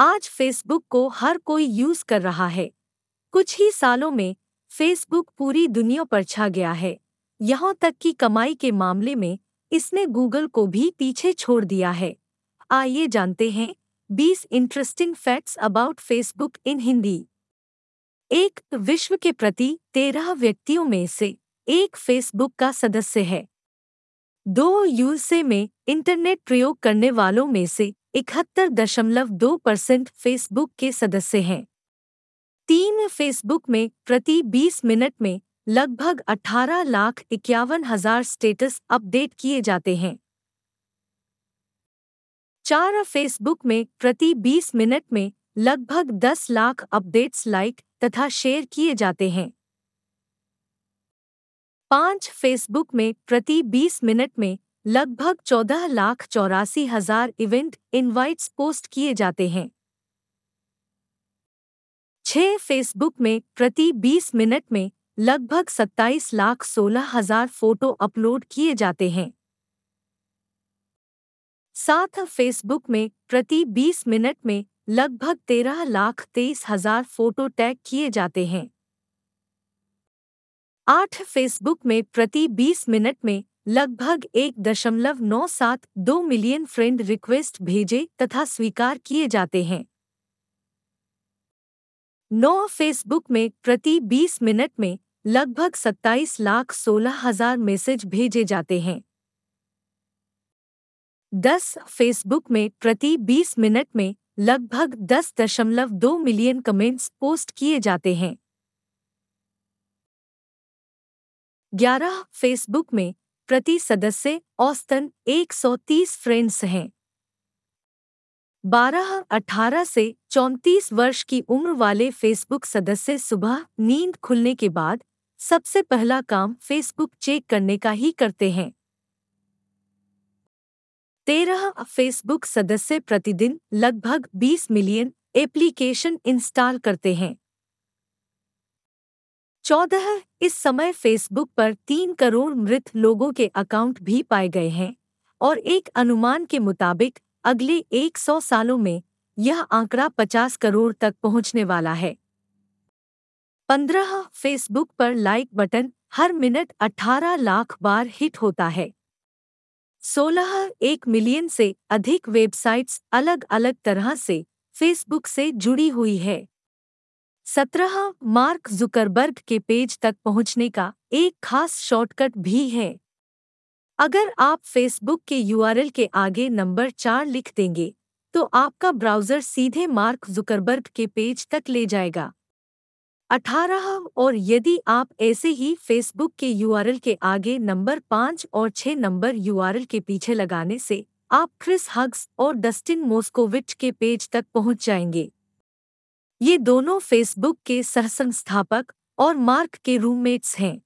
आज फेसबुक को हर कोई यूज़ कर रहा है। कुछ ही सालों में फेसबुक पूरी दुनिया पर छा गया है। यहाँ तक कि कमाई के मामले में इसने गूगल को भी पीछे छोड़ दिया है। आइए जानते हैं 20 interesting facts about Facebook in Hindi एक, विश्व के प्रति तेरह व्यक्तियों में से एक फेसबुक का सदस्य है। दो यूएसए में इंटरनेट प्रयोग करने वालों में से इकहत्तर दशमलव दो परसेंट फेसबुक के सदस्य हैं। तीन फेसबुक में प्रति 20 मिनट में लगभग 18 लाख इक्यावन हज़ार स्टेटस अपडेट किए जाते हैं। चार फेसबुक में प्रति 20 मिनट में लगभग 10 लाख अपडेट्स लाइक तथा शेयर किए जाते हैं। पाँच फेसबुक में प्रति 20 मिनट में लगभग चौदह लाख चौरासी हज़ार इवेंट इनवाइट्स पोस्ट किए जाते हैं। छह फेसबुक में प्रति 20 मिनट में लगभग सत्ताईस लाख सोलह हज़ार फ़ोटो अपलोड किए जाते हैं। सात फेसबुक में प्रति 20 मिनट में लगभग तेरह लाख तेईस हज़ार फ़ोटो टैग किए जाते हैं। आठ फेसबुक में प्रति 20 मिनट में लगभग एक दशमलव नौ सात दो मिलियन फ्रेंड रिक्वेस्ट भेजे तथा स्वीकार किए जाते हैं। नौ फेसबुक में प्रति 20 मिनट में लगभग 27 लाख सोलह हज़ार मैसेज भेजे जाते हैं। दस फेसबुक में प्रति 20 मिनट में लगभग दस दशमलव दो मिलियन कमेंट्स पोस्ट किए जाते हैं। ग्यारह फेसबुक में प्रति सदस्य औसतन 130 फ्रेंड्स हैं। 12-18 से 34 वर्ष की उम्र वाले फेसबुक सदस्य सुबह नींद खुलने के बाद सबसे पहला काम फेसबुक चेक करने का ही करते हैं। तेरह, फेसबुक सदस्य प्रतिदिन लगभग 20 मिलियन एप्लीकेशन इंस्टॉल करते हैं। चौदह इस समय फेसबुक पर तीन करोड़ मृत लोगों के अकाउंट भी पाए गए हैं और एक अनुमान के मुताबिक अगले एक सौ सालों में यह आंकड़ा पचास करोड़ तक पहुँचने वाला है। पंद्रह फेसबुक पर लाइक बटन हर मिनट अठारह लाख बार हिट होता है। सोलह एक मिलियन से अधिक वेबसाइट्स अलग अलग तरह से फेसबुक से जुड़ी हुई है। सत्रह मार्क जुकरबर्ग के पेज तक पहुँचने का एक खास शॉर्टकट भी है। अगर आप फेसबुक के यूआरएल के आगे नंबर चार लिख देंगे तो आपका ब्राउज़र सीधे मार्क जुकरबर्ग के पेज तक ले जाएगा। अठारह और यदि आप ऐसे ही फेसबुक के यूआरएल के आगे नंबर पाँच और छः नंबर यूआरएल के पीछे लगाने से आप क्रिस हग्स और डस्टिन मोस्कोविच के पेज तक पहुँच जाएँगे। ये दोनों फेसबुक के सहसंस्थापक और मार्क के रूममेट्स हैं।